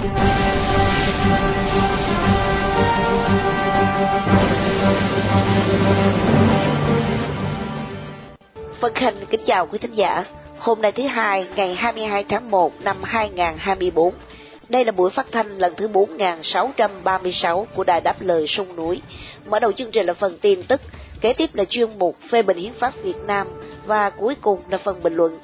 Vân Khanh kính chào quý thính giả. Hôm nay thứ hai, ngày 22 tháng 1 năm 2024. Đây là buổi phát thanh lần thứ 4636 của Đài Đáp Lời Sông Núi. Mở đầu chương trình là phần tin tức, kế tiếp là chuyên mục phê bình hiến pháp Việt Nam và cuối cùng là phần bình luận.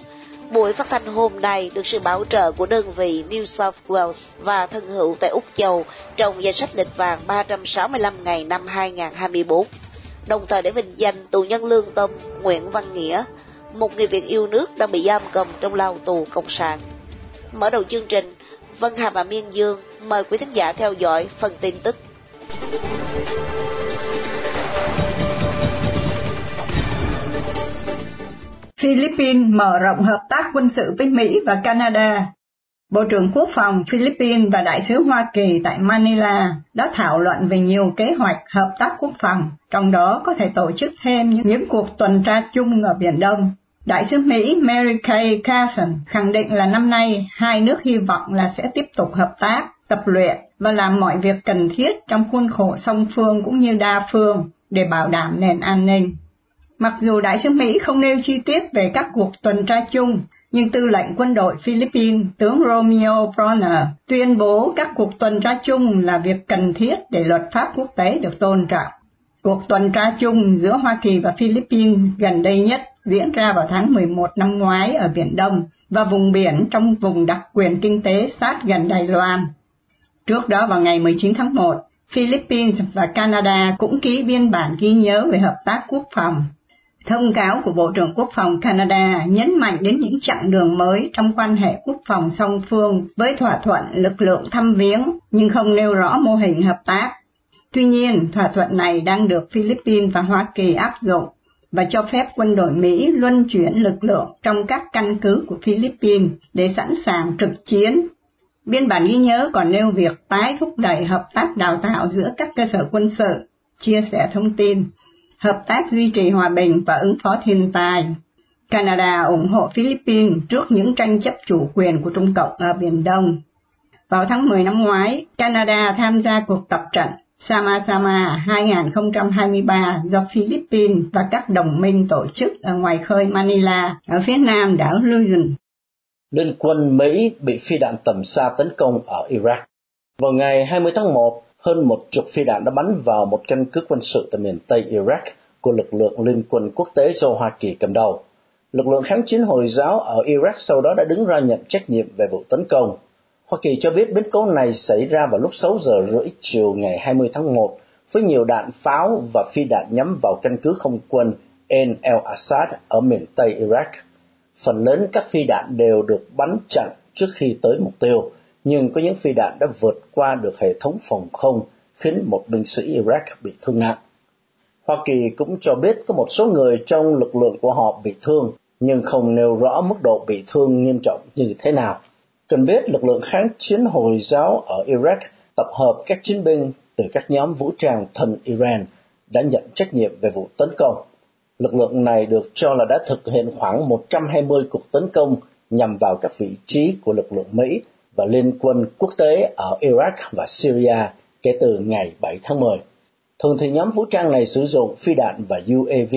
Buổi phát thanh hôm nay được sự bảo trợ của đơn vị New South Wales và thân hữu tại Úc Châu trong danh sách lịch vàng 365 ngày năm 2024 đồng thời để vinh danh tù nhân lương tâm Nguyễn Văn Nghĩa, một người Việt yêu nước đang bị giam cầm trong lao tù cộng sản. Mở đầu chương trình, Vân Hà và Miên Dương mời quý thính giả theo dõi phần tin tức. Philippines mở rộng hợp tác quân sự với Mỹ và Canada Bộ trưởng Quốc phòng Philippines và Đại sứ Hoa Kỳ tại Manila đã thảo luận về nhiều kế hoạch hợp tác quốc phòng, trong đó có thể tổ chức thêm những cuộc tuần tra chung ở Biển Đông. Đại sứ Mỹ Mary Kay Carson khẳng định là năm nay hai nước hy vọng là sẽ tiếp tục hợp tác, tập luyện và làm mọi việc cần thiết trong khuôn khổ song phương cũng như đa phương để bảo đảm nền an ninh. Mặc dù đại sứ Mỹ không nêu chi tiết về các cuộc tuần tra chung, nhưng tư lệnh quân đội Philippines tướng Romeo Bronner tuyên bố các cuộc tuần tra chung là việc cần thiết để luật pháp quốc tế được tôn trọng. Cuộc tuần tra chung giữa Hoa Kỳ và Philippines gần đây nhất diễn ra vào tháng 11 năm ngoái ở Biển Đông và vùng biển trong vùng đặc quyền kinh tế sát gần Đài Loan. Trước đó vào ngày 19 tháng 1, Philippines và Canada cũng ký biên bản ghi nhớ về hợp tác quốc phòng Thông cáo của Bộ trưởng Quốc phòng Canada nhấn mạnh đến những chặng đường mới trong quan hệ quốc phòng song phương với thỏa thuận lực lượng thăm viếng nhưng không nêu rõ mô hình hợp tác. Tuy nhiên, thỏa thuận này đang được Philippines và Hoa Kỳ áp dụng và cho phép quân đội Mỹ luân chuyển lực lượng trong các căn cứ của Philippines để sẵn sàng trực chiến. Biên bản ghi nhớ còn nêu việc tái thúc đẩy hợp tác đào tạo giữa các cơ sở quân sự, chia sẻ thông tin, hợp tác duy trì hòa bình và ứng phó thiên tai. Canada ủng hộ Philippines trước những tranh chấp chủ quyền của Trung Cộng ở Biển Đông. Vào tháng 10 năm ngoái, Canada tham gia cuộc tập trận Sama-sama 2023 do Philippines và các đồng minh tổ chức ở ngoài khơi Manila ở phía nam đảo Luzon. Liên quân Mỹ bị phi đạn tầm xa tấn công ở Iraq. Vào ngày 20 tháng 1, hơn một chục phi đạn đã bắn vào một căn cứ quân sự tại miền Tây Iraq của lực lượng liên quân quốc tế do Hoa Kỳ cầm đầu. Lực lượng kháng chiến Hồi giáo ở Iraq sau đó đã đứng ra nhận trách nhiệm về vụ tấn công. Hoa Kỳ cho biết biến cố này xảy ra vào lúc 6 giờ rưỡi chiều ngày 20 tháng 1 với nhiều đạn pháo và phi đạn nhắm vào căn cứ không quân En El Assad ở miền Tây Iraq. Phần lớn các phi đạn đều được bắn chặn trước khi tới mục tiêu, nhưng có những phi đạn đã vượt qua được hệ thống phòng không, khiến một binh sĩ Iraq bị thương nặng. Hoa Kỳ cũng cho biết có một số người trong lực lượng của họ bị thương, nhưng không nêu rõ mức độ bị thương nghiêm trọng như thế nào. Cần biết lực lượng kháng chiến Hồi giáo ở Iraq tập hợp các chiến binh từ các nhóm vũ trang thân Iran đã nhận trách nhiệm về vụ tấn công. Lực lượng này được cho là đã thực hiện khoảng 120 cuộc tấn công nhằm vào các vị trí của lực lượng Mỹ và liên quân quốc tế ở Iraq và Syria kể từ ngày 7 tháng 10. Thường thì nhóm vũ trang này sử dụng phi đạn và UAV,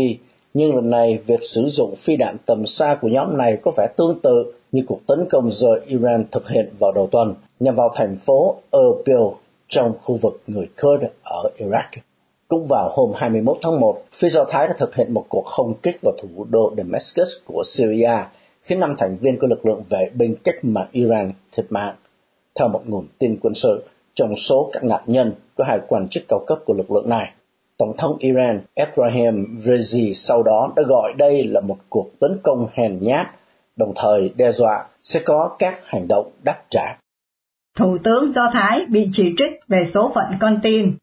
nhưng lần này việc sử dụng phi đạn tầm xa của nhóm này có vẻ tương tự như cuộc tấn công do Iran thực hiện vào đầu tuần nhằm vào thành phố Erbil trong khu vực người Kurd ở Iraq. Cũng vào hôm 21 tháng 1, phía Do Thái đã thực hiện một cuộc không kích vào thủ đô Damascus của Syria, khiến năm thành viên của lực lượng vệ binh cách mạng Iran thiệt mạng. Theo một nguồn tin quân sự, trong số các nạn nhân có hai quan chức cao cấp của lực lượng này. Tổng thống Iran Ebrahim Raisi sau đó đã gọi đây là một cuộc tấn công hèn nhát, đồng thời đe dọa sẽ có các hành động đáp trả. Thủ tướng Do Thái bị chỉ trích về số phận con tin.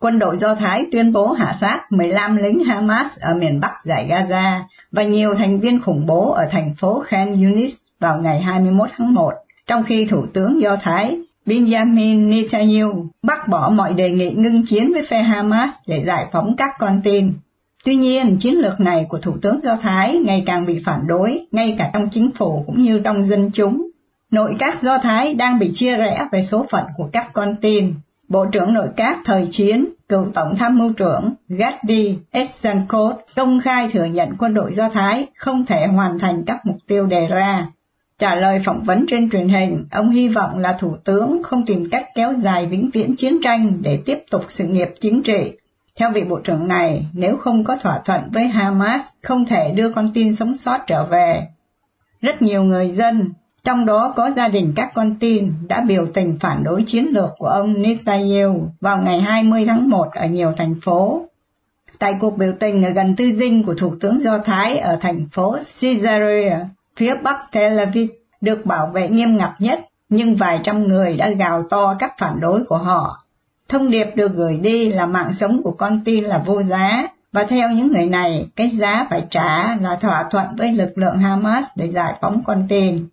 Quân đội Do Thái tuyên bố hạ sát 15 lính Hamas ở miền Bắc giải Gaza và nhiều thành viên khủng bố ở thành phố Khan Yunis vào ngày 21 tháng 1, trong khi Thủ tướng Do Thái Benjamin Netanyahu bác bỏ mọi đề nghị ngưng chiến với phe Hamas để giải phóng các con tin. Tuy nhiên, chiến lược này của Thủ tướng Do Thái ngày càng bị phản đối, ngay cả trong chính phủ cũng như trong dân chúng. Nội các Do Thái đang bị chia rẽ về số phận của các con tin. Bộ trưởng nội các thời chiến, cựu tổng tham mưu trưởng Gadi Eisenkot công khai thừa nhận quân đội Do Thái không thể hoàn thành các mục tiêu đề ra. Trả lời phỏng vấn trên truyền hình, ông hy vọng là thủ tướng không tìm cách kéo dài vĩnh viễn chiến tranh để tiếp tục sự nghiệp chính trị. Theo vị bộ trưởng này, nếu không có thỏa thuận với Hamas, không thể đưa con tin sống sót trở về. Rất nhiều người dân, trong đó có gia đình các con tin, đã biểu tình phản đối chiến lược của ông Netanyahu vào ngày 20 tháng 1 ở nhiều thành phố. Tại cuộc biểu tình ở gần tư dinh của Thủ tướng Do Thái ở thành phố Caesarea, phía bắc Tel Aviv, được bảo vệ nghiêm ngặt nhất, nhưng vài trăm người đã gào to các phản đối của họ. Thông điệp được gửi đi là mạng sống của con tin là vô giá, và theo những người này, cái giá phải trả là thỏa thuận với lực lượng Hamas để giải phóng con tin.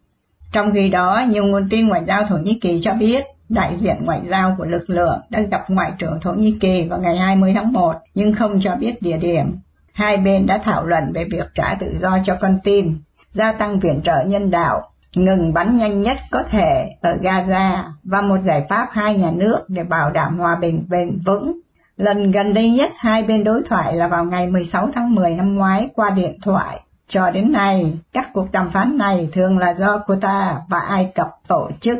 Trong khi đó, nhiều nguồn tin ngoại giao Thổ Nhĩ Kỳ cho biết, đại diện ngoại giao của lực lượng đã gặp Ngoại trưởng Thổ Nhĩ Kỳ vào ngày 20 tháng 1, nhưng không cho biết địa điểm. Hai bên đã thảo luận về việc trả tự do cho con tin, gia tăng viện trợ nhân đạo, ngừng bắn nhanh nhất có thể ở Gaza và một giải pháp hai nhà nước để bảo đảm hòa bình bền vững. Lần gần đây nhất hai bên đối thoại là vào ngày 16 tháng 10 năm ngoái qua điện thoại. Cho đến nay, các cuộc đàm phán này thường là do Qatar và Ai Cập tổ chức.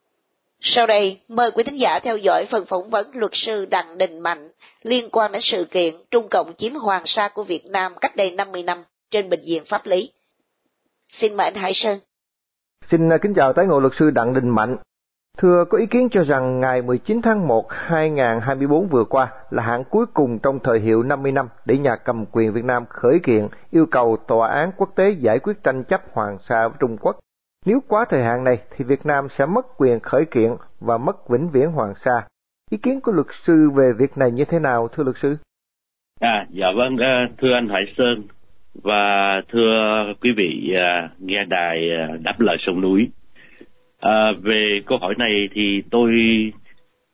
Sau đây, mời quý thính giả theo dõi phần phỏng vấn luật sư Đặng Đình Mạnh liên quan đến sự kiện Trung Cộng chiếm Hoàng Sa của Việt Nam cách đây 50 năm trên bình diện pháp lý. Xin mời anh Hải Sơn. Xin à, kính chào tái ngộ luật sư Đặng Đình Mạnh. Thưa có ý kiến cho rằng ngày 19 tháng 1 2024 vừa qua là hạn cuối cùng trong thời hiệu 50 năm để nhà cầm quyền Việt Nam khởi kiện yêu cầu tòa án quốc tế giải quyết tranh chấp Hoàng Sa với Trung Quốc nếu quá thời hạn này thì Việt Nam sẽ mất quyền khởi kiện và mất vĩnh viễn Hoàng Sa. Ý kiến của luật sư về việc này như thế nào thưa luật sư? À, dạ vâng, ờ, thưa anh Hải Sơn và thưa quý vị ờ, nghe đài ờ, đáp lời sông núi. À, về câu hỏi này thì tôi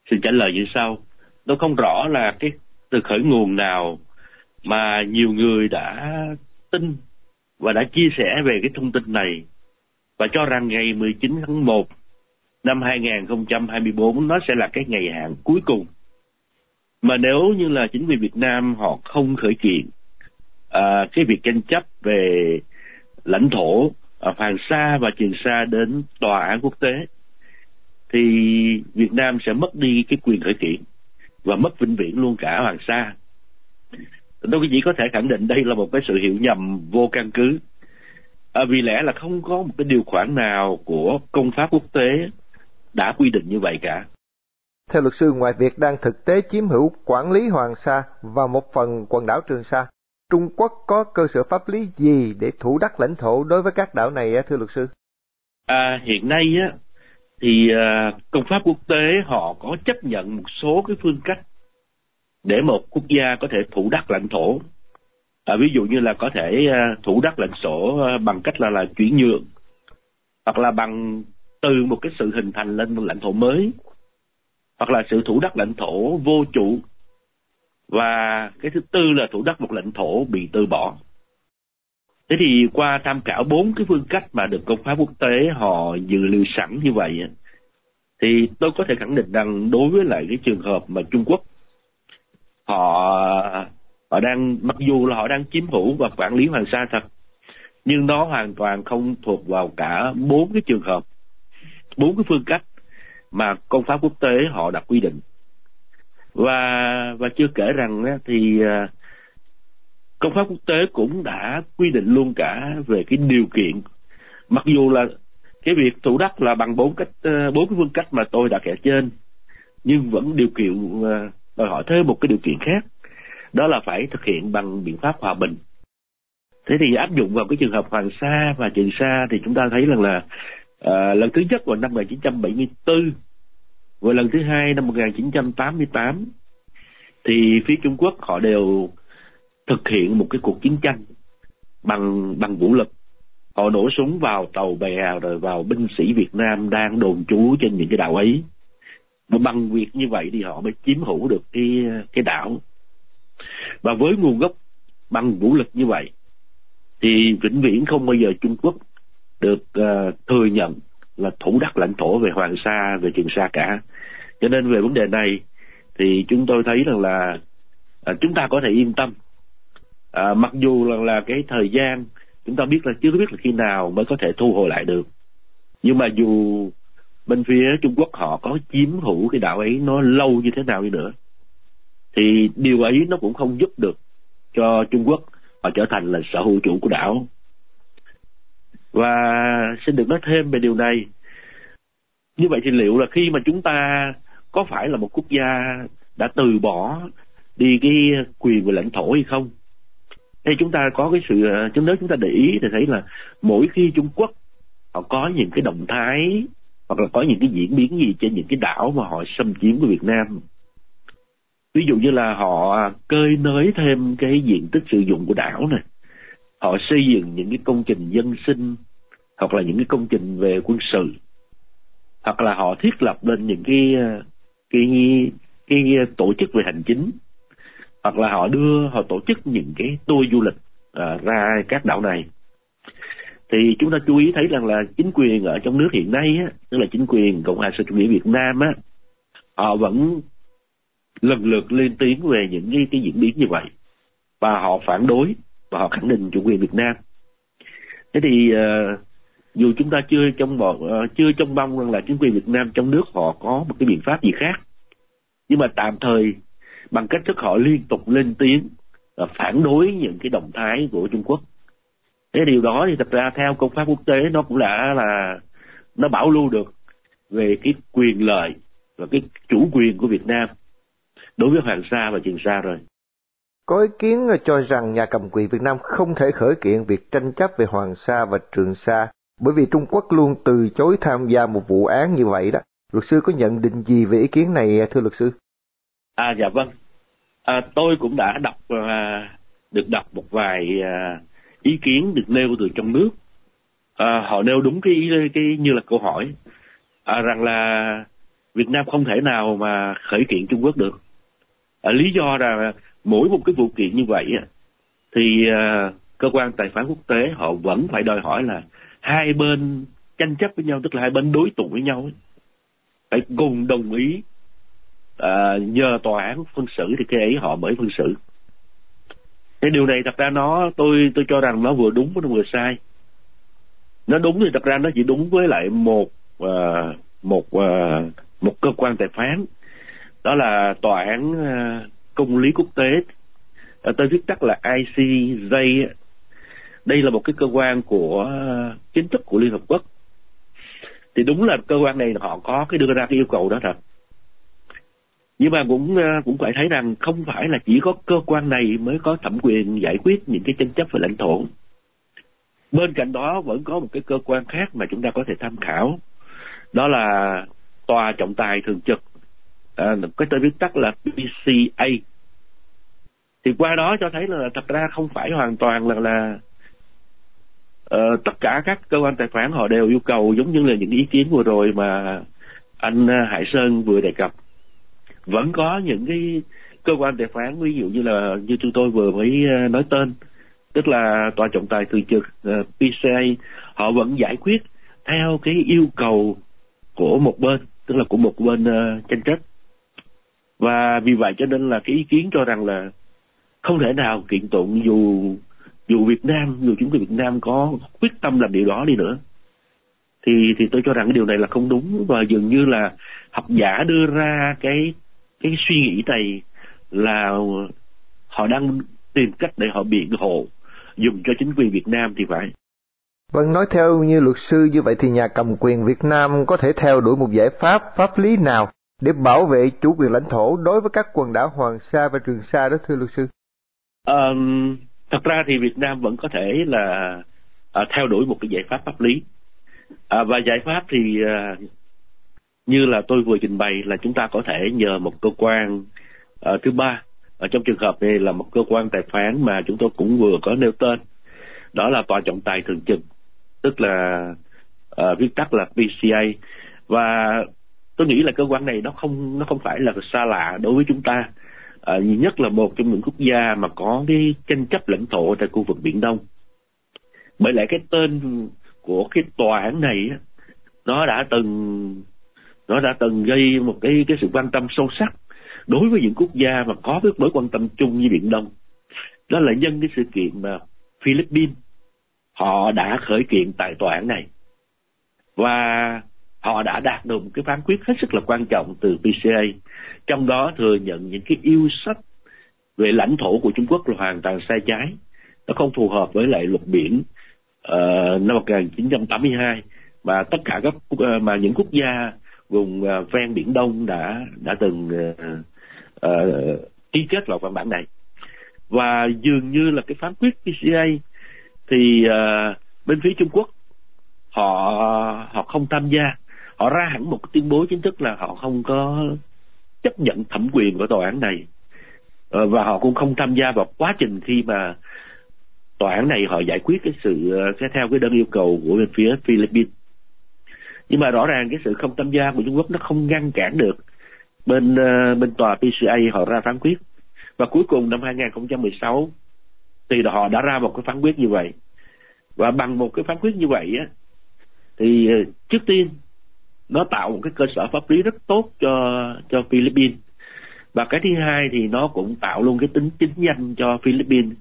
xin trả lời như sau. Tôi không rõ là cái từ khởi nguồn nào mà nhiều người đã tin và đã chia sẻ về cái thông tin này và cho rằng ngày 19 tháng 1 năm 2024 nó sẽ là cái ngày hạn cuối cùng. Mà nếu như là chính quyền Việt Nam họ không khởi kiện à, cái việc tranh chấp về lãnh thổ ở Hoàng Sa và Trường Sa đến tòa án quốc tế thì Việt Nam sẽ mất đi cái quyền khởi kiện và mất vĩnh viễn luôn cả Hoàng Sa. Tôi chỉ có thể khẳng định đây là một cái sự hiểu nhầm vô căn cứ à, vì lẽ là không có một cái điều khoản nào của công pháp quốc tế đã quy định như vậy cả. Theo luật sư, ngoài việc đang thực tế chiếm hữu quản lý Hoàng Sa và một phần quần đảo Trường Sa, Trung Quốc có cơ sở pháp lý gì để thủ đắc lãnh thổ đối với các đảo này thưa luật sư? À, hiện nay á, thì à, công pháp quốc tế họ có chấp nhận một số cái phương cách để một quốc gia có thể thủ đắc lãnh thổ à, ví dụ như là có thể uh, thủ đắc lãnh sổ uh, bằng cách là là chuyển nhượng hoặc là bằng từ một cái sự hình thành lên một lãnh thổ mới hoặc là sự thủ đắc lãnh thổ vô chủ và cái thứ tư là thủ đắc một lãnh thổ bị từ bỏ. Thế thì qua tham khảo bốn cái phương cách mà được công pháp quốc tế họ dự liệu sẵn như vậy thì tôi có thể khẳng định rằng đối với lại cái trường hợp mà Trung Quốc họ họ đang, mặc dù là họ đang chiếm hữu và quản lý hoàng sa thật, nhưng nó hoàn toàn không thuộc vào cả bốn cái trường hợp, bốn cái phương cách mà công pháp quốc tế họ đặt quy định. Và và chưa kể rằng thì à, công pháp quốc tế cũng đã quy định luôn cả về cái điều kiện. Mặc dù là cái việc thủ đất là bằng bốn cách à, bốn cái phương cách mà tôi đã kể trên, nhưng vẫn điều kiện à, đòi hỏi thêm một cái điều kiện khác đó là phải thực hiện bằng biện pháp hòa bình. Thế thì áp dụng vào cái trường hợp hoàng sa và trường sa thì chúng ta thấy rằng là à, lần thứ nhất vào năm 1974 và lần thứ hai năm 1988 thì phía Trung Quốc họ đều thực hiện một cái cuộc chiến tranh bằng bằng vũ lực. Họ nổ súng vào tàu bè rồi vào binh sĩ Việt Nam đang đồn trú trên những cái đảo ấy. Và bằng việc như vậy thì họ mới chiếm hữu được cái cái đảo và với nguồn gốc bằng vũ lực như vậy thì vĩnh viễn không bao giờ Trung Quốc được uh, thừa nhận là thủ đắc lãnh thổ về Hoàng Sa về Trường Sa cả. Cho nên về vấn đề này thì chúng tôi thấy rằng là uh, chúng ta có thể yên tâm. Uh, mặc dù là, là cái thời gian chúng ta biết là chưa biết là khi nào mới có thể thu hồi lại được. Nhưng mà dù bên phía Trung Quốc họ có chiếm hữu cái đảo ấy nó lâu như thế nào đi nữa thì điều ấy nó cũng không giúp được cho Trung Quốc họ trở thành là sở hữu chủ của đảo. Và xin được nói thêm về điều này. Như vậy thì liệu là khi mà chúng ta có phải là một quốc gia đã từ bỏ đi cái quyền về lãnh thổ hay không? Hay chúng ta có cái sự chúng nếu chúng ta để ý thì thấy là mỗi khi Trung Quốc họ có những cái động thái hoặc là có những cái diễn biến gì trên những cái đảo mà họ xâm chiếm của Việt Nam ví dụ như là họ à, cơi nới thêm cái diện tích sử dụng của đảo này. Họ xây dựng những cái công trình dân sinh hoặc là những cái công trình về quân sự. Hoặc là họ thiết lập lên những cái à, cái cái tổ chức về hành chính. Hoặc là họ đưa họ tổ chức những cái tour du lịch à, ra các đảo này. Thì chúng ta chú ý thấy rằng là chính quyền ở trong nước hiện nay á tức là chính quyền cộng hòa xã chủ nghĩa việt nam á họ vẫn lần lượt lên tiếng về những cái, cái diễn biến như vậy. Và họ phản đối và họ khẳng định chủ quyền Việt Nam. Thế thì uh, dù chúng ta chưa trong bọn uh, ờ, chưa trong mong rằng là chính quyền Việt Nam trong nước họ có một cái biện pháp gì khác nhưng mà tạm thời bằng cách thức họ liên tục lên tiếng uh, phản đối những cái động thái của Trung Quốc. Cái điều đó thì thật ra theo công pháp quốc tế nó cũng đã là nó bảo lưu được về cái quyền lợi và cái chủ quyền của Việt Nam đối với Hoàng Sa và Trường Sa rồi. Có ý kiến cho rằng nhà cầm quyền Việt Nam không thể khởi kiện việc tranh chấp về Hoàng Sa và Trường Sa bởi vì Trung Quốc luôn từ chối tham gia một vụ án như vậy đó. Luật sư có nhận định gì về ý kiến này thưa luật sư? À dạ vâng. À, tôi cũng đã đọc à, được đọc một vài à, ý kiến được nêu từ trong nước. À, họ nêu đúng cái, cái như là câu hỏi à, rằng là Việt Nam không thể nào mà khởi kiện Trung Quốc được à, lý do là mỗi một cái vụ kiện như vậy thì à, cơ quan tài phán quốc tế họ vẫn phải đòi hỏi là hai bên tranh chấp với nhau tức là hai bên đối tụng với nhau phải cùng đồng ý à, nhờ tòa án phân xử thì cái ấy họ mới phân xử. Cái điều này thật ra nó tôi tôi cho rằng nó vừa đúng nó vừa sai. Nó đúng thì thật ra nó chỉ đúng với lại một uh, một uh, một cơ quan tài phán đó là tòa án ờ, công lý quốc tế. Ờ, tôi viết tắt là ICJ đây là một cái cơ quan của ờ, chính thức của Liên Hợp Quốc. Thì đúng là cơ quan này họ có cái đưa ra cái yêu cầu đó thật nhưng mà cũng cũng phải thấy rằng không phải là chỉ có cơ quan này mới có thẩm quyền giải quyết những cái tranh chấp về lãnh thổ. Bên cạnh đó vẫn có một cái cơ quan khác mà chúng ta có thể tham khảo. Đó là tòa trọng tài thường trực à, cái tên viết tắt là PCA thì qua đó cho thấy là thật ra không phải hoàn toàn là là uh, tất cả các cơ quan tài khoản họ đều yêu cầu giống như là những ý kiến vừa rồi mà anh ờ, Hải Sơn vừa đề cập. Vẫn có những cái cơ quan tài khoản ví dụ như là như chúng tôi vừa mới ờ, nói tên tức là tòa trọng tài thường trực uh, PCA họ vẫn giải quyết theo cái yêu cầu của một bên tức là của một bên uh, tranh chấp và vì vậy cho nên là cái ý kiến cho rằng là không thể nào kiện tụng dù dù Việt Nam dù chúng ta Việt Nam có quyết tâm làm điều đó đi nữa thì thì tôi cho rằng cái điều này là không đúng và dường như là học giả đưa ra cái cái suy nghĩ này là họ đang tìm cách để họ biện hộ dùng cho chính quyền Việt Nam thì phải. Vâng, nói theo như luật sư như vậy thì nhà cầm quyền Việt Nam có thể theo đuổi một giải pháp pháp lý nào để bảo vệ chủ quyền lãnh thổ đối với các quần đảo Hoàng Sa và Trường Sa đó thưa luật sư? Um, thật ra thì Việt Nam vẫn có thể là à, theo đuổi một cái giải pháp pháp lý. À, và giải pháp thì à, như là tôi vừa trình bày là chúng ta có thể nhờ một cơ quan à, thứ ba. Ở trong trường hợp này là một cơ quan tài phán mà chúng tôi cũng vừa có nêu tên. Đó là tòa trọng tài thường trực tức là uh, viết tắt là PCA và tôi nghĩ là cơ quan này nó không nó không phải là xa lạ đối với chúng ta. À, nhất là một trong những quốc gia mà có cái tranh chấp lãnh thổ tại khu vực biển đông. Bởi lẽ cái tên của cái tòa án này nó đã từng nó đã từng gây một cái cái sự quan tâm sâu sắc đối với những quốc gia mà có cái mối quan tâm chung với biển đông. Đó là nhân cái sự kiện mà Philippines họ đã khởi kiện tại tòa án này. Và họ đã đạt được một cái phán quyết hết sức là quan trọng từ PCA trong đó thừa nhận những cái yêu sách về lãnh thổ của Trung Quốc là hoàn toàn sai trái nó không phù hợp với lại luật biển uh, năm 1982 mà tất cả các uh, mà những quốc gia vùng uh, ven biển Đông đã đã từng uh, uh, ký kết vào văn bản này. Và dường như là cái phán quyết PCA thì uh, bên phía Trung Quốc họ họ không tham gia họ ra hẳn một tuyên bố chính thức là họ không có chấp nhận thẩm quyền của tòa án này. Ờ, và họ cũng không tham gia vào quá trình khi mà tòa án này họ giải quyết cái sự ờ, sẽ theo cái đơn yêu cầu của bên phía Philippines. Nhưng mà rõ ràng cái sự không tham gia của Trung Quốc nó không ngăn cản được bên ờ, bên tòa PCA họ ra phán quyết. Và cuối cùng năm 2016 thì họ đã ra một cái phán quyết như vậy. Và bằng một cái phán quyết như vậy á, thì trước tiên nó tạo một cái cơ sở pháp lý rất tốt cho cho Philippines. Và cái thứ hai thì nó cũng tạo luôn cái tính chính danh cho Philippines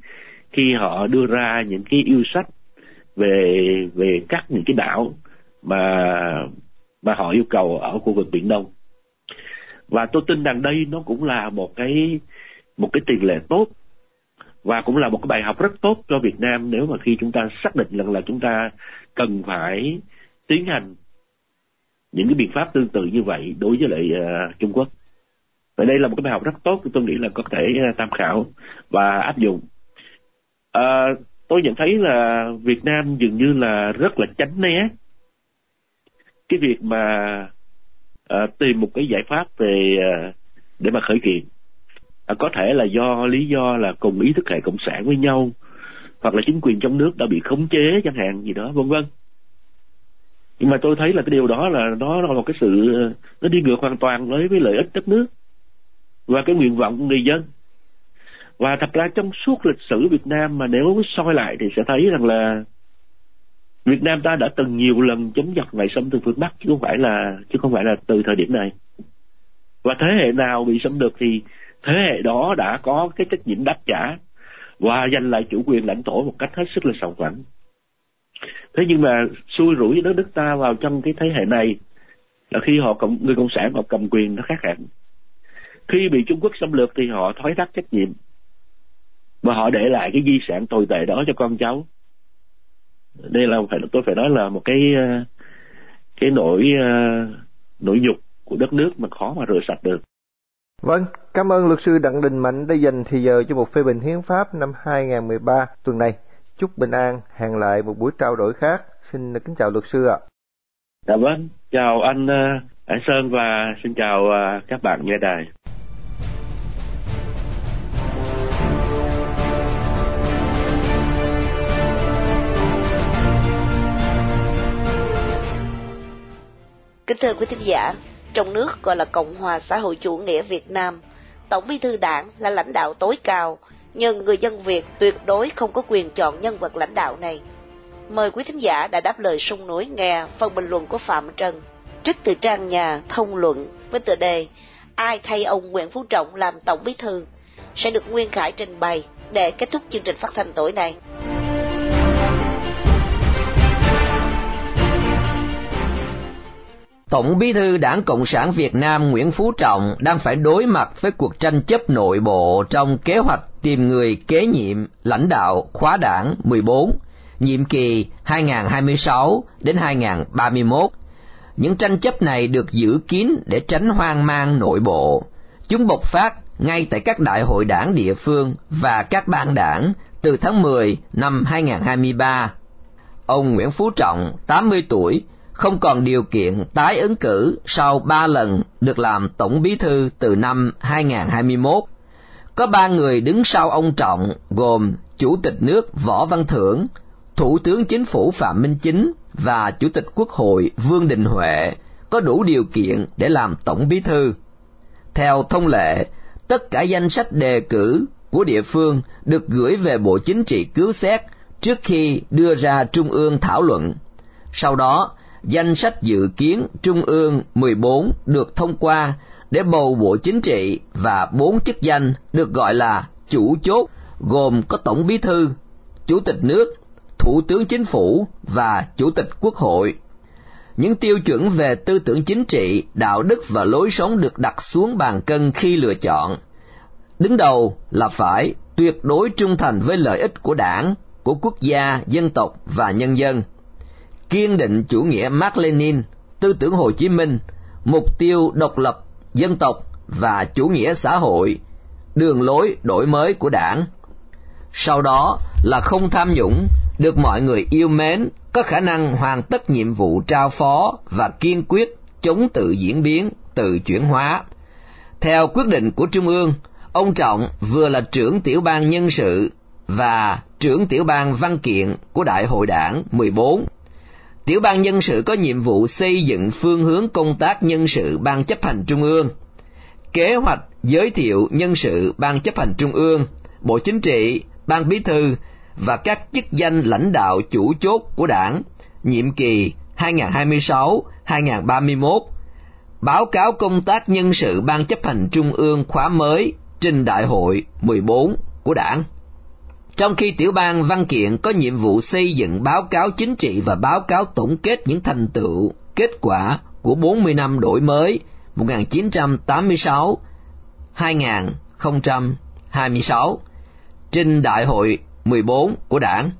khi họ đưa ra những cái yêu sách về về các những cái đảo mà mà họ yêu cầu ở khu vực biển Đông. Và tôi tin rằng đây nó cũng là một cái một cái tiền lệ tốt và cũng là một cái bài học rất tốt cho Việt Nam nếu mà khi chúng ta xác định rằng là chúng ta cần phải tiến hành những cái biện pháp tương tự như vậy đối với lại uh, Trung Quốc. Và đây là một cái bài học rất tốt tôi nghĩ là có thể uh, tham khảo và áp dụng. Uh, tôi nhận thấy là Việt Nam dường như là rất là tránh né cái việc mà uh, tìm một cái giải pháp về uh, để mà khởi kiện. Uh, có thể là do lý do là cùng ý thức hệ cộng sản với nhau hoặc là chính quyền trong nước đã bị khống chế chẳng hạn gì đó vân vân nhưng mà tôi thấy là cái điều đó là nó là một cái sự, nó đi ngược hoàn toàn với với lợi ích đất nước và cái nguyện vọng của người dân. Và thật ra trong suốt lịch sử Việt Nam mà nếu soi lại thì sẽ thấy rằng là Việt Nam ta đã từng nhiều lần chống giặc ngoại xâm từ phương Bắc, chứ không phải là, chứ không phải là từ thời điểm này. Và thế hệ nào bị xâm lược thì thế hệ đó đã có cái trách nhiệm đáp trả và giành lại chủ quyền lãnh thổ một cách hết sức là sòng phẳng thế nhưng mà xui rủi đất nước ta vào trong cái thế hệ này là khi họ cộng người cộng sản họ cầm quyền nó khác hẳn. Khi bị trung quốc xâm lược thì họ thoái thác trách nhiệm. Và họ để lại cái di sản tồi tệ đó cho con cháu. Đây là phải tôi phải nói là một cái ờ, cái nỗi ờ, nỗi nhục của đất nước mà khó mà rửa sạch được. Vâng, cảm ơn luật sư Đặng Đình Mạnh đã dành thời giờ cho một phê bình hiến pháp năm 2013 tuần này. Chúc bình an, hẹn lại một buổi trao đổi khác. Xin kính chào luật sư ạ. Dạ vâng, chào anh ờ, Hải Sơn và xin chào ờ, các bạn nghe đài. Kính thưa quý thính giả, trong nước gọi là Cộng hòa xã hội chủ nghĩa Việt Nam, Tổng bí thư đảng là lãnh đạo tối cao, nhưng người dân Việt tuyệt đối không có quyền chọn nhân vật lãnh đạo này. Mời quý thính giả đã đáp lời sung núi nghe phần bình luận của Phạm Trân, trích từ trang nhà thông luận với tựa đề Ai thay ông Nguyễn Phú Trọng làm Tổng bí thư sẽ được Nguyên Khải trình bày để kết thúc chương trình phát thanh tối nay. Tổng bí thư Đảng Cộng sản Việt Nam Nguyễn Phú Trọng đang phải đối mặt với cuộc tranh chấp nội bộ trong kế hoạch tìm người kế nhiệm lãnh đạo khóa đảng 14, nhiệm kỳ 2026 đến 2031. Những tranh chấp này được giữ kín để tránh hoang mang nội bộ. Chúng bộc phát ngay tại các đại hội đảng địa phương và các ban đảng từ tháng 10 năm 2023. Ông Nguyễn Phú Trọng, 80 tuổi, không còn điều kiện tái ứng cử sau ba lần được làm tổng bí thư từ năm 2021. Có ba người đứng sau ông Trọng gồm Chủ tịch nước Võ Văn Thưởng, Thủ tướng Chính phủ Phạm Minh Chính và Chủ tịch Quốc hội Vương Đình Huệ có đủ điều kiện để làm tổng bí thư. Theo thông lệ, tất cả danh sách đề cử của địa phương được gửi về Bộ Chính trị cứu xét trước khi đưa ra Trung ương thảo luận. Sau đó, danh sách dự kiến Trung ương 14 được thông qua để bầu Bộ Chính trị và bốn chức danh được gọi là chủ chốt gồm có Tổng Bí thư, Chủ tịch nước, Thủ tướng Chính phủ và Chủ tịch Quốc hội. Những tiêu chuẩn về tư tưởng chính trị, đạo đức và lối sống được đặt xuống bàn cân khi lựa chọn. Đứng đầu là phải tuyệt đối trung thành với lợi ích của đảng, của quốc gia, dân tộc và nhân dân kiên định chủ nghĩa Mark Lenin, tư tưởng Hồ Chí Minh, mục tiêu độc lập dân tộc và chủ nghĩa xã hội, đường lối đổi mới của đảng. Sau đó là không tham nhũng, được mọi người yêu mến, có khả năng hoàn tất nhiệm vụ trao phó và kiên quyết chống tự diễn biến, tự chuyển hóa. Theo quyết định của Trung ương, ông Trọng vừa là trưởng tiểu ban nhân sự và trưởng tiểu ban văn kiện của Đại hội Đảng 14 Tiểu ban nhân sự có nhiệm vụ xây dựng phương hướng công tác nhân sự ban chấp hành trung ương, kế hoạch giới thiệu nhân sự ban chấp hành trung ương, bộ chính trị, ban bí thư và các chức danh lãnh đạo chủ chốt của đảng, nhiệm kỳ 2026-2031, báo cáo công tác nhân sự ban chấp hành trung ương khóa mới trình đại hội 14 của đảng. Trong khi tiểu ban văn kiện có nhiệm vụ xây dựng báo cáo chính trị và báo cáo tổng kết những thành tựu, kết quả của 40 năm đổi mới 1986-2026 trình đại hội 14 của đảng.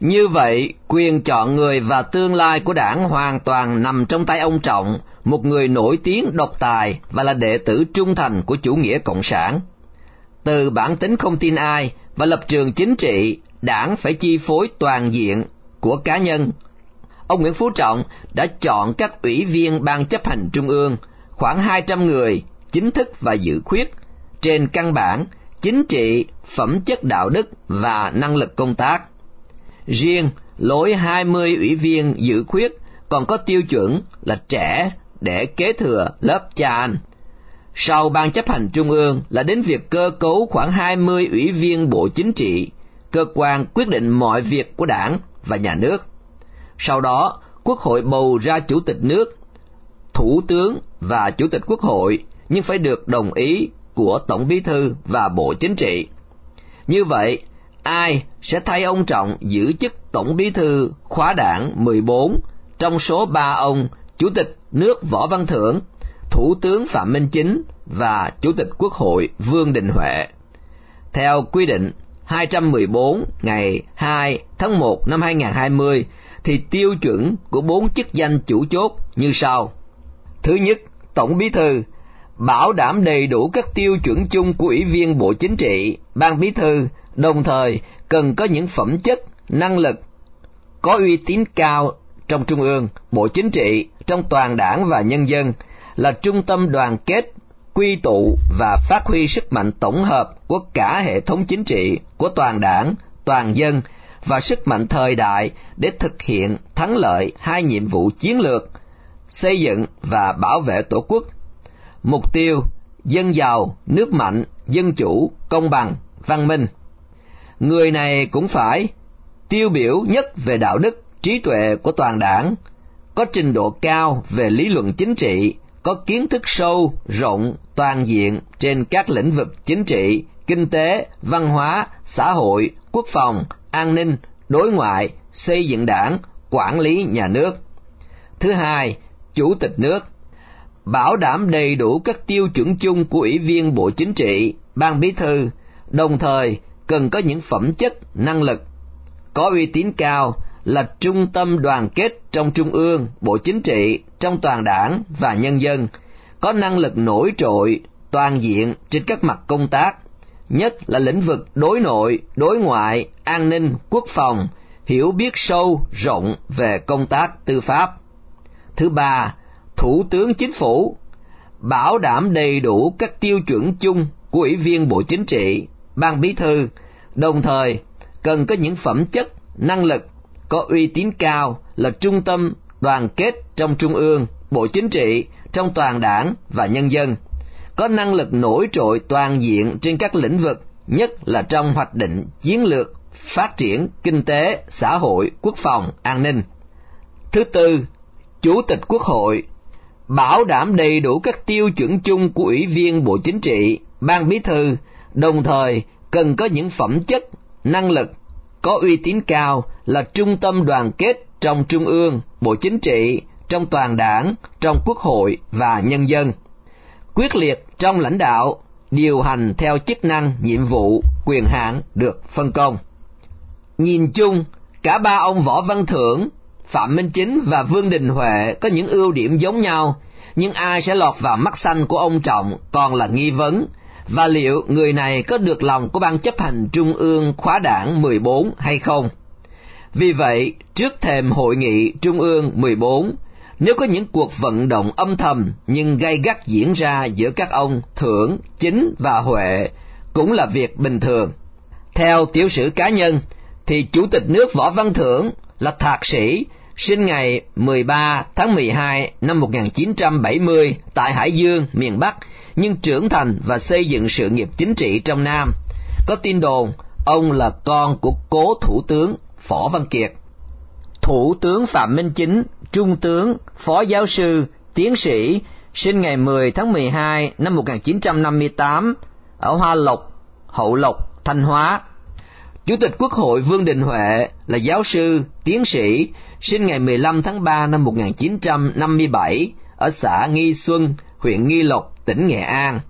Như vậy, quyền chọn người và tương lai của đảng hoàn toàn nằm trong tay ông Trọng, một người nổi tiếng độc tài và là đệ tử trung thành của chủ nghĩa cộng sản. Từ bản tính không tin ai, và lập trường chính trị, đảng phải chi phối toàn diện của cá nhân. Ông Nguyễn Phú Trọng đã chọn các ủy viên ban chấp hành trung ương, khoảng 200 người, chính thức và dự khuyết, trên căn bản chính trị, phẩm chất đạo đức và năng lực công tác. Riêng lối 20 ủy viên dự khuyết còn có tiêu chuẩn là trẻ để kế thừa lớp cha anh. Sau ban chấp hành trung ương là đến việc cơ cấu khoảng 20 ủy viên bộ chính trị, cơ quan quyết định mọi việc của đảng và nhà nước. Sau đó, Quốc hội bầu ra chủ tịch nước, thủ tướng và chủ tịch quốc hội, nhưng phải được đồng ý của tổng bí thư và bộ chính trị. Như vậy, ai sẽ thay ông Trọng giữ chức tổng bí thư khóa đảng 14 trong số ba ông chủ tịch nước Võ Văn Thưởng Thủ tướng Phạm Minh Chính và Chủ tịch Quốc hội Vương Đình Huệ. Theo quy định 214 ngày 2 tháng 1 năm 2020 thì tiêu chuẩn của bốn chức danh chủ chốt như sau. Thứ nhất, Tổng Bí thư bảo đảm đầy đủ các tiêu chuẩn chung của Ủy viên Bộ Chính trị, Ban Bí thư, đồng thời cần có những phẩm chất, năng lực, có uy tín cao trong Trung ương, Bộ Chính trị, trong toàn đảng và nhân dân, là trung tâm đoàn kết, quy tụ và phát huy sức mạnh tổng hợp của cả hệ thống chính trị, của toàn đảng, toàn dân và sức mạnh thời đại để thực hiện thắng lợi hai nhiệm vụ chiến lược xây dựng và bảo vệ Tổ quốc. Mục tiêu dân giàu, nước mạnh, dân chủ, công bằng, văn minh. Người này cũng phải tiêu biểu nhất về đạo đức, trí tuệ của toàn đảng, có trình độ cao về lý luận chính trị, có kiến thức sâu, rộng, toàn diện trên các lĩnh vực chính trị, kinh tế, văn hóa, xã hội, quốc phòng, an ninh, đối ngoại, xây dựng đảng, quản lý nhà nước. Thứ hai, chủ tịch nước bảo đảm đầy đủ các tiêu chuẩn chung của ủy viên Bộ Chính trị, Ban Bí thư, đồng thời cần có những phẩm chất, năng lực có uy tín cao là trung tâm đoàn kết trong trung ương, Bộ Chính trị, trong toàn đảng và nhân dân, có năng lực nổi trội, toàn diện trên các mặt công tác, nhất là lĩnh vực đối nội, đối ngoại, an ninh, quốc phòng, hiểu biết sâu, rộng về công tác tư pháp. Thứ ba, Thủ tướng Chính phủ bảo đảm đầy đủ các tiêu chuẩn chung của Ủy viên Bộ Chính trị, Ban Bí thư, đồng thời cần có những phẩm chất, năng lực có uy tín cao là trung tâm đoàn kết trong Trung ương, Bộ Chính trị, trong toàn đảng và nhân dân, có năng lực nổi trội toàn diện trên các lĩnh vực, nhất là trong hoạch định chiến lược phát triển kinh tế, xã hội, quốc phòng, an ninh. Thứ tư, Chủ tịch Quốc hội bảo đảm đầy đủ các tiêu chuẩn chung của Ủy viên Bộ Chính trị, Ban Bí thư, đồng thời cần có những phẩm chất, năng lực, có uy tín cao là trung tâm đoàn kết trong Trung ương, Bộ Chính trị, trong toàn đảng, trong Quốc hội và nhân dân. Quyết liệt trong lãnh đạo, điều hành theo chức năng, nhiệm vụ, quyền hạn được phân công. Nhìn chung, cả ba ông Võ Văn Thưởng, Phạm Minh Chính và Vương Đình Huệ có những ưu điểm giống nhau, nhưng ai sẽ lọt vào mắt xanh của ông Trọng còn là nghi vấn, và liệu người này có được lòng của ban chấp hành trung ương khóa đảng 14 hay không. Vì vậy, trước thềm hội nghị trung ương 14, nếu có những cuộc vận động âm thầm nhưng gay gắt diễn ra giữa các ông Thưởng, Chính và Huệ cũng là việc bình thường. Theo tiểu sử cá nhân, thì Chủ tịch nước Võ Văn Thưởng là thạc sĩ, sinh ngày 13 tháng 12 năm 1970 tại Hải Dương, miền Bắc, nhưng trưởng thành và xây dựng sự nghiệp chính trị trong Nam. Có tin đồn ông là con của cố thủ tướng Phỏ Văn Kiệt. Thủ tướng Phạm Minh Chính, Trung tướng, Phó giáo sư, tiến sĩ, sinh ngày 10 tháng 12 năm 1958 ở Hoa Lộc, Hậu Lộc, Thanh Hóa. Chủ tịch Quốc hội Vương Đình Huệ là giáo sư, tiến sĩ, sinh ngày 15 tháng 3 năm 1957 ở xã Nghi Xuân, huyện Nghi Lộc, tỉnh Nghệ An.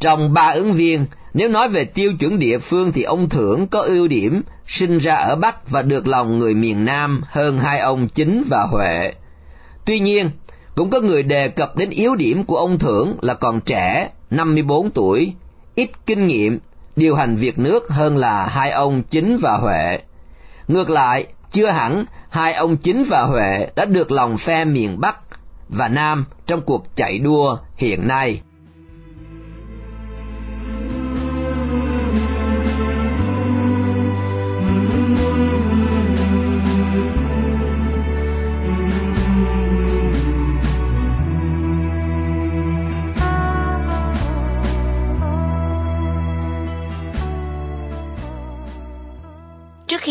Trong ba ứng viên, nếu nói về tiêu chuẩn địa phương thì ông Thưởng có ưu điểm sinh ra ở Bắc và được lòng người miền Nam hơn hai ông Chính và Huệ. Tuy nhiên, cũng có người đề cập đến yếu điểm của ông Thưởng là còn trẻ, 54 tuổi, ít kinh nghiệm, điều hành việc nước hơn là hai ông Chính và Huệ. Ngược lại, chưa hẳn hai ông Chính và Huệ đã được lòng phe miền Bắc và Nam trong cuộc chạy đua hiện nay.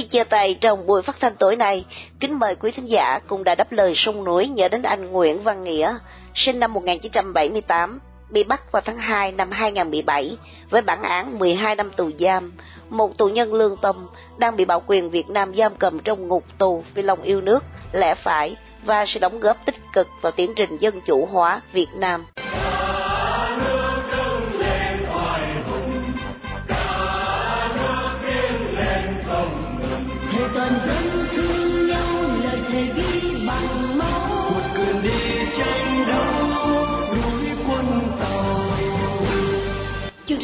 Chia tay trong buổi phát thanh tối nay, kính mời quý thính giả cùng đã đáp lời sông núi nhớ đến anh Nguyễn Văn Nghĩa, sinh năm 1978, bị bắt vào tháng 2 năm 2017 với bản án 12 năm tù giam, một tù nhân lương tâm đang bị bảo quyền Việt Nam giam cầm trong ngục tù vì lòng yêu nước, lẽ phải và sự đóng góp tích cực vào tiến trình dân chủ hóa Việt Nam.